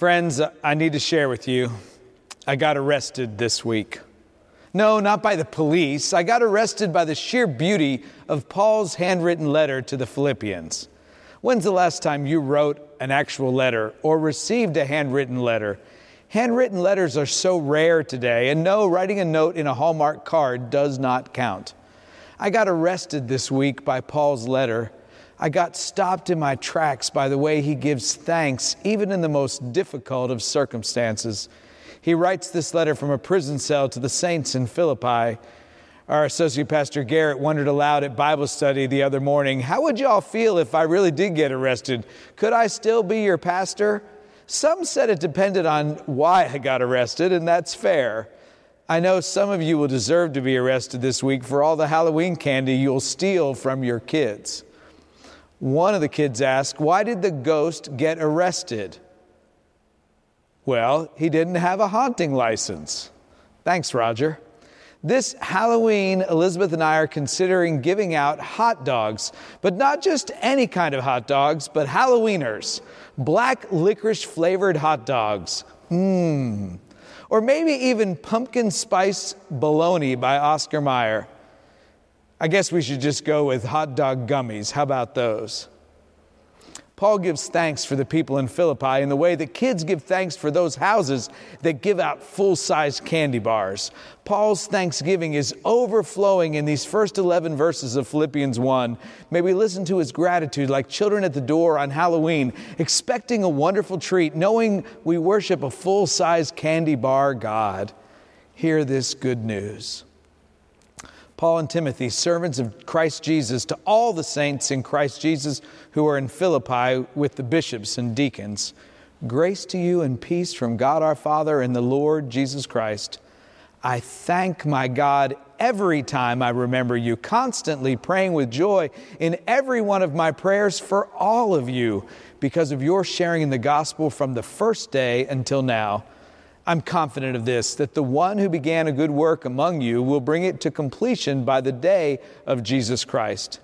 Friends, I need to share with you. I got arrested this week. No, not by the police. I got arrested by the sheer beauty of Paul's handwritten letter to the Philippians. When's the last time you wrote an actual letter or received a handwritten letter? Handwritten letters are so rare today, and no, writing a note in a Hallmark card does not count. I got arrested this week by Paul's letter. I got stopped in my tracks by the way he gives thanks, even in the most difficult of circumstances. He writes this letter from a prison cell to the saints in Philippi. Our associate pastor Garrett wondered aloud at Bible study the other morning how would y'all feel if I really did get arrested? Could I still be your pastor? Some said it depended on why I got arrested, and that's fair. I know some of you will deserve to be arrested this week for all the Halloween candy you'll steal from your kids. One of the kids asked, Why did the ghost get arrested? Well, he didn't have a haunting license. Thanks, Roger. This Halloween, Elizabeth and I are considering giving out hot dogs, but not just any kind of hot dogs, but Halloweeners. Black licorice flavored hot dogs. Mmm. Or maybe even pumpkin spice bologna by Oscar Mayer. I guess we should just go with hot dog gummies. How about those? Paul gives thanks for the people in Philippi in the way that kids give thanks for those houses that give out full size candy bars. Paul's thanksgiving is overflowing in these first 11 verses of Philippians 1. May we listen to his gratitude like children at the door on Halloween, expecting a wonderful treat, knowing we worship a full size candy bar God. Hear this good news. Paul and Timothy, servants of Christ Jesus, to all the saints in Christ Jesus who are in Philippi with the bishops and deacons. Grace to you and peace from God our Father and the Lord Jesus Christ. I thank my God every time I remember you, constantly praying with joy in every one of my prayers for all of you because of your sharing in the gospel from the first day until now. I'm confident of this, that the one who began a good work among you will bring it to completion by the day of Jesus Christ.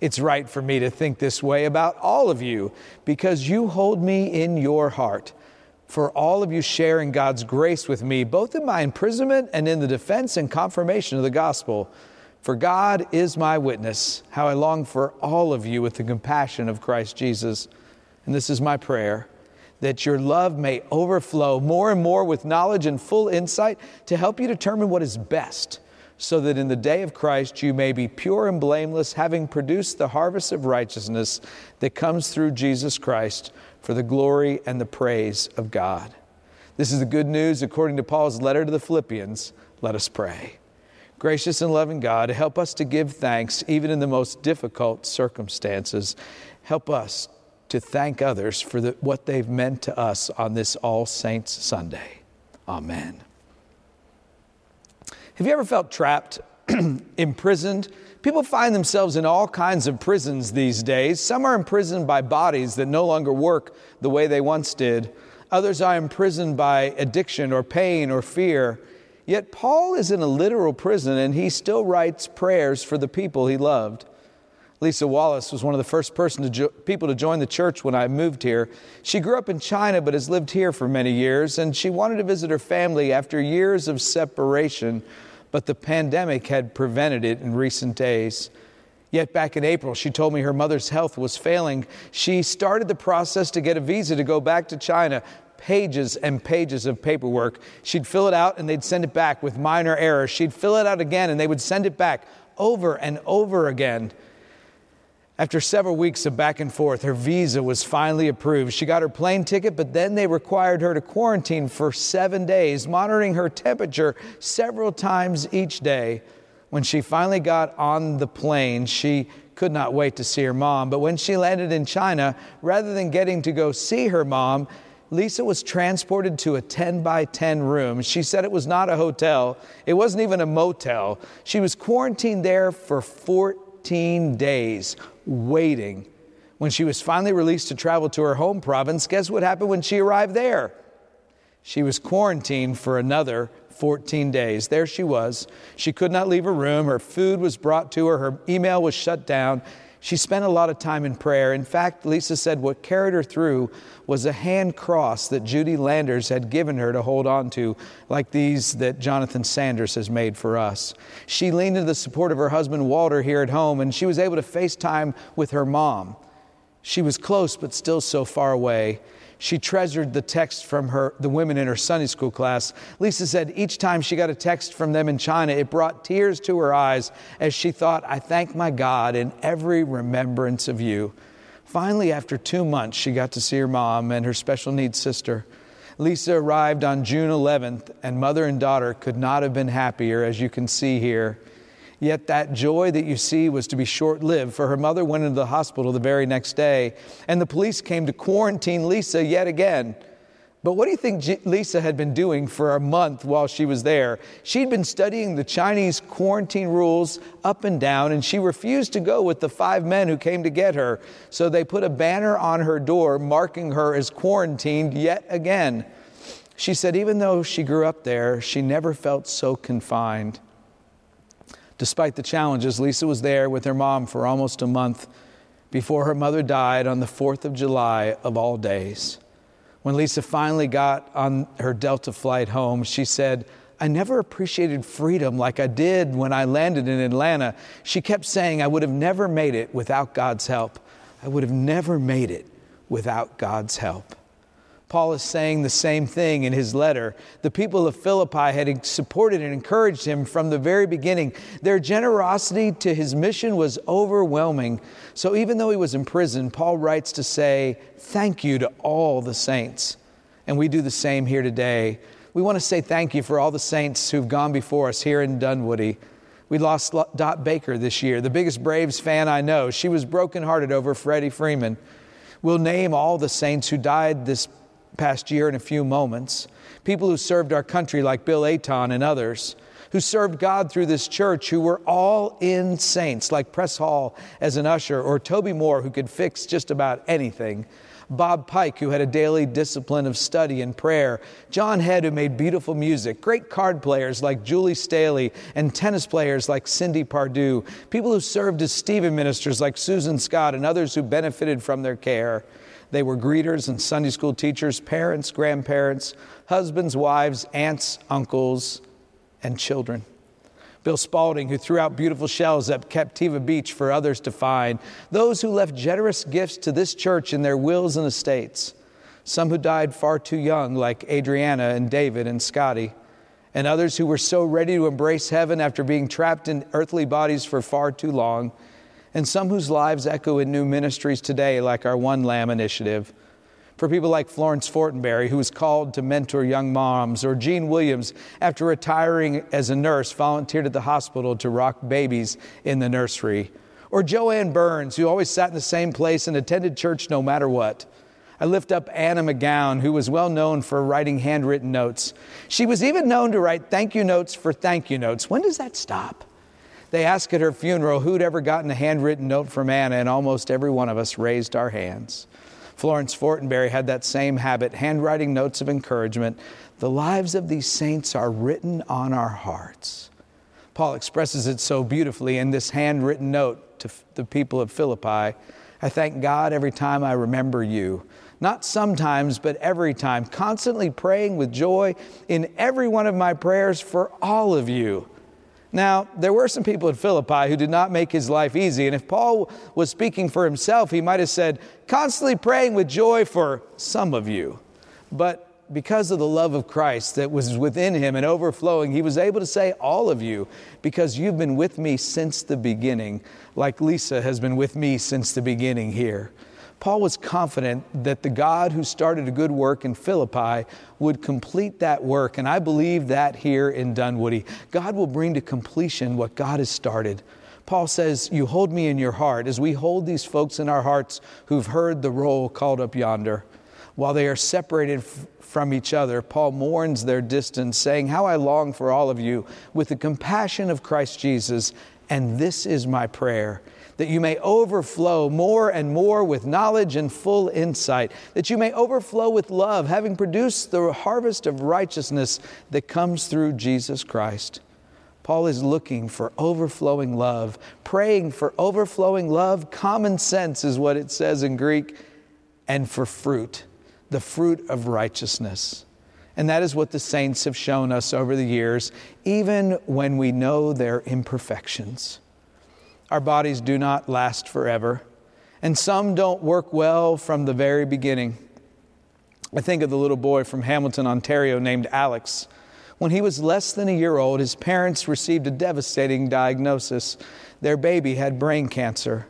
It's right for me to think this way about all of you because you hold me in your heart. For all of you sharing God's grace with me, both in my imprisonment and in the defense and confirmation of the gospel. For God is my witness, how I long for all of you with the compassion of Christ Jesus. And this is my prayer that your love may overflow more and more with knowledge and full insight to help you determine what is best, so that in the day of Christ you may be pure and blameless, having produced the harvest of righteousness that comes through Jesus Christ for the glory and the praise of God. This is the good news according to Paul's letter to the Philippians. Let us pray. Gracious and loving God, help us to give thanks even in the most difficult circumstances. Help us to thank others for the, what they've meant to us on this All Saints Sunday. Amen. Have you ever felt trapped, imprisoned? People find themselves in all kinds of prisons these days. Some are imprisoned by bodies that no longer work the way they once did. Others are imprisoned by addiction or pain or fear. Yet Paul is in a literal prison and he still writes prayers for the people he loved. Lisa Wallace was one of the first person to jo- people to join the church when I moved here. She grew up in China but has lived here for many years, and she wanted to visit her family after years of separation, but the pandemic had prevented it in recent days. Yet back in April, she told me her mother's health was failing. She started the process to get a visa to go back to China. Pages and pages of paperwork. She'd fill it out and they'd send it back with minor errors. She'd fill it out again and they would send it back over and over again. After several weeks of back and forth, her visa was finally approved. She got her plane ticket, but then they required her to quarantine for seven days, monitoring her temperature several times each day. When she finally got on the plane, she could not wait to see her mom. But when she landed in China, rather than getting to go see her mom, Lisa was transported to a 10 by 10 room. She said it was not a hotel, it wasn't even a motel. She was quarantined there for 14 days waiting. When she was finally released to travel to her home province, guess what happened when she arrived there? She was quarantined for another 14 days. There she was. She could not leave her room. Her food was brought to her. Her email was shut down. She spent a lot of time in prayer. In fact, Lisa said what carried her through was a hand cross that Judy Landers had given her to hold on to, like these that Jonathan Sanders has made for us. She leaned into the support of her husband Walter here at home, and she was able to FaceTime with her mom. She was close, but still so far away. She treasured the text from her, the women in her Sunday school class. Lisa said each time she got a text from them in China, it brought tears to her eyes as she thought, I thank my God in every remembrance of you. Finally, after two months, she got to see her mom and her special needs sister. Lisa arrived on June 11th, and mother and daughter could not have been happier, as you can see here. Yet that joy that you see was to be short lived, for her mother went into the hospital the very next day, and the police came to quarantine Lisa yet again. But what do you think Lisa had been doing for a month while she was there? She'd been studying the Chinese quarantine rules up and down, and she refused to go with the five men who came to get her. So they put a banner on her door marking her as quarantined yet again. She said, even though she grew up there, she never felt so confined. Despite the challenges, Lisa was there with her mom for almost a month before her mother died on the 4th of July of all days. When Lisa finally got on her Delta flight home, she said, I never appreciated freedom like I did when I landed in Atlanta. She kept saying, I would have never made it without God's help. I would have never made it without God's help. Paul is saying the same thing in his letter. The people of Philippi had supported and encouraged him from the very beginning. Their generosity to his mission was overwhelming. So even though he was in prison, Paul writes to say, Thank you to all the saints. And we do the same here today. We want to say thank you for all the saints who've gone before us here in Dunwoody. We lost Dot Baker this year, the biggest Braves fan I know. She was brokenhearted over Freddie Freeman. We'll name all the saints who died this past year in a few moments. People who served our country, like Bill Aton and others, who served God through this church, who were all in saints, like Press Hall as an usher, or Toby Moore, who could fix just about anything. Bob Pike, who had a daily discipline of study and prayer, John Head, who made beautiful music, great card players like Julie Staley, and tennis players like Cindy Pardue, people who served as Stephen ministers like Susan Scott, and others who benefited from their care. They were greeters and Sunday school teachers, parents, grandparents, husbands, wives, aunts, uncles, and children. Bill Spalding, who threw out beautiful shells at Captiva Beach for others to find. Those who left generous gifts to this church in their wills and estates. Some who died far too young, like Adriana and David and Scotty. And others who were so ready to embrace heaven after being trapped in earthly bodies for far too long and some whose lives echo in new ministries today, like our One Lamb initiative. For people like Florence Fortenberry, who was called to mentor young moms, or Jean Williams, after retiring as a nurse, volunteered at the hospital to rock babies in the nursery. Or Joanne Burns, who always sat in the same place and attended church no matter what. I lift up Anna McGowan, who was well known for writing handwritten notes. She was even known to write thank you notes for thank you notes. When does that stop? They asked at her funeral who'd ever gotten a handwritten note from Anna, and almost every one of us raised our hands. Florence Fortenberry had that same habit, handwriting notes of encouragement. The lives of these saints are written on our hearts. Paul expresses it so beautifully in this handwritten note to the people of Philippi. I thank God every time I remember you. Not sometimes, but every time, constantly praying with joy in every one of my prayers for all of you now, there were some people at Philippi who did not make his life easy. And if Paul was speaking for himself, he might have said, constantly praying with joy for some of you. But because of the love of Christ that was within him and overflowing, he was able to say, All of you, because you've been with me since the beginning, like Lisa has been with me since the beginning here. Paul was confident that the God who started a good work in Philippi would complete that work. And I believe that here in Dunwoody. God will bring to completion what God has started. Paul says, You hold me in your heart as we hold these folks in our hearts who've heard the roll called up yonder. While they are separated f- from each other, Paul mourns their distance, saying, How I long for all of you with the compassion of Christ Jesus. And this is my prayer that you may overflow more and more with knowledge and full insight, that you may overflow with love, having produced the harvest of righteousness that comes through Jesus Christ. Paul is looking for overflowing love, praying for overflowing love. Common sense is what it says in Greek, and for fruit, the fruit of righteousness. And that is what the saints have shown us over the years, even when we know their imperfections. Our bodies do not last forever, and some don't work well from the very beginning. I think of the little boy from Hamilton, Ontario, named Alex. When he was less than a year old, his parents received a devastating diagnosis. Their baby had brain cancer.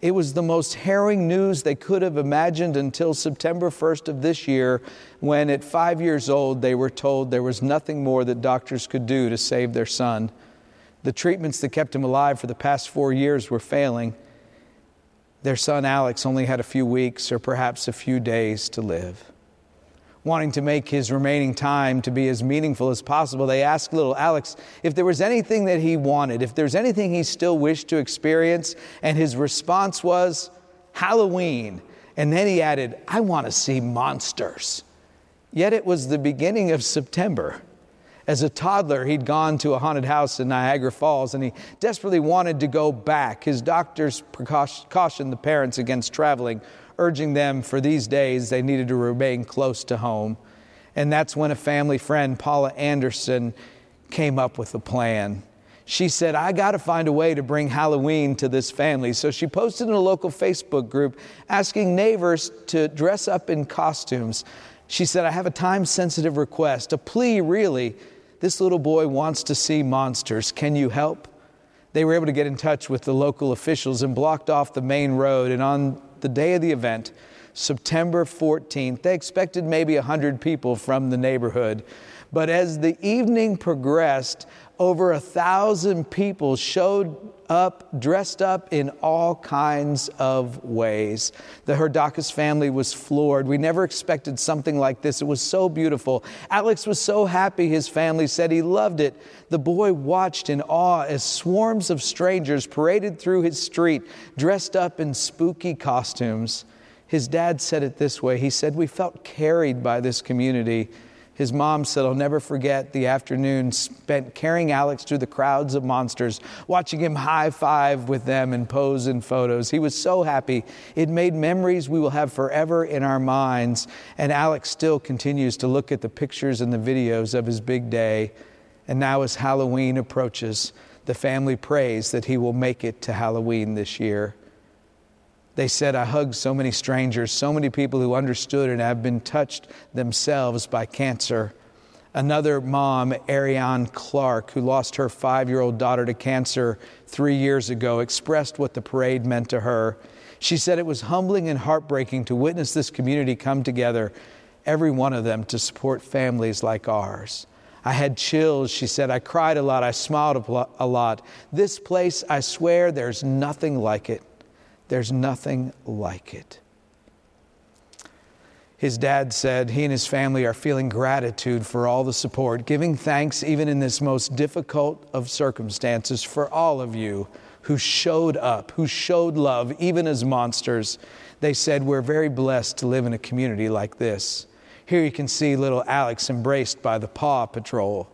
It was the most harrowing news they could have imagined until September 1st of this year, when at five years old they were told there was nothing more that doctors could do to save their son. The treatments that kept him alive for the past four years were failing. Their son Alex only had a few weeks or perhaps a few days to live wanting to make his remaining time to be as meaningful as possible, they asked little Alex if there was anything that he wanted, if there's anything he still wished to experience. And his response was, Halloween. And then he added, I want to see monsters. Yet it was the beginning of September. As a toddler, he'd gone to a haunted house in Niagara Falls and he desperately wanted to go back. His doctors cautioned the parents against traveling urging them for these days they needed to remain close to home. And that's when a family friend, Paula Anderson, came up with a plan. She said, I got to find a way to bring Halloween to this family. So she posted in a local Facebook group asking neighbors to dress up in costumes. She said, I have a time sensitive request, a plea, really. This little boy wants to see monsters. Can you help? They were able to get in touch with the local officials and blocked off the main road. And on the day of the event, September 14th. They expected maybe 100 people from the neighborhood. But as the evening progressed, over a thousand people showed up, dressed up in all kinds of ways. The Herdakis family was floored. We never expected something like this. It was so beautiful. Alex was so happy, his family said he loved it. The boy watched in awe as swarms of strangers paraded through his street, dressed up in spooky costumes. His dad said it this way He said, We felt carried by this community. His mom said, I'll never forget the afternoon spent carrying Alex through the crowds of monsters, watching him high five with them and pose in photos. He was so happy. It made memories we will have forever in our minds. And Alex still continues to look at the pictures and the videos of his big day. And now, as Halloween approaches, the family prays that he will make it to Halloween this year. They said, I hugged so many strangers, so many people who understood and have been touched themselves by cancer. Another mom, Ariane Clark, who lost her five year old daughter to cancer three years ago, expressed what the parade meant to her. She said it was humbling and heartbreaking to witness this community come together, every one of them, to support families like ours. I had chills. She said, I cried a lot. I smiled a lot. This place, I swear, there's nothing like it. There's nothing like it. His dad said he and his family are feeling gratitude for all the support, giving thanks even in this most difficult of circumstances for all of you who showed up, who showed love, even as monsters. They said, We're very blessed to live in a community like this. Here you can see little Alex embraced by the Paw Patrol.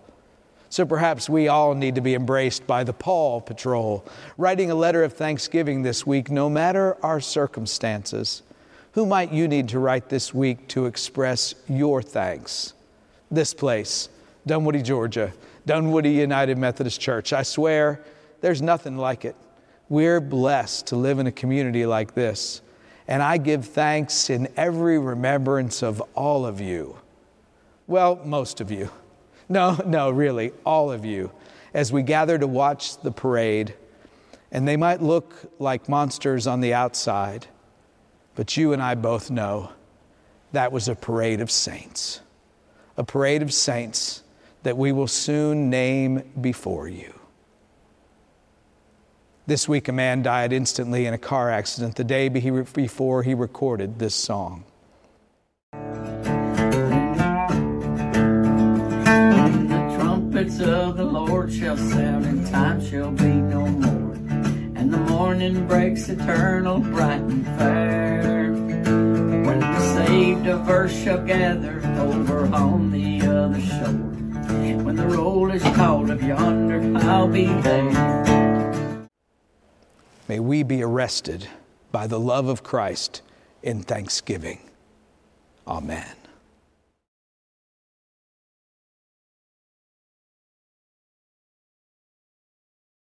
So perhaps we all need to be embraced by the Paul Patrol, writing a letter of thanksgiving this week, no matter our circumstances. Who might you need to write this week to express your thanks? This place, Dunwoody, Georgia, Dunwoody United Methodist Church. I swear there's nothing like it. We're blessed to live in a community like this. And I give thanks in every remembrance of all of you. Well, most of you. No, no, really, all of you, as we gather to watch the parade. And they might look like monsters on the outside, but you and I both know that was a parade of saints, a parade of saints that we will soon name before you. This week, a man died instantly in a car accident the day before he recorded this song. Trumpets of the Lord shall sound, and time shall be no more. And the morning breaks eternal, bright and fair. When the saved of earth shall gather over on the other shore. When the roll is called up yonder, I'll be there. May we be arrested by the love of Christ in thanksgiving. Amen.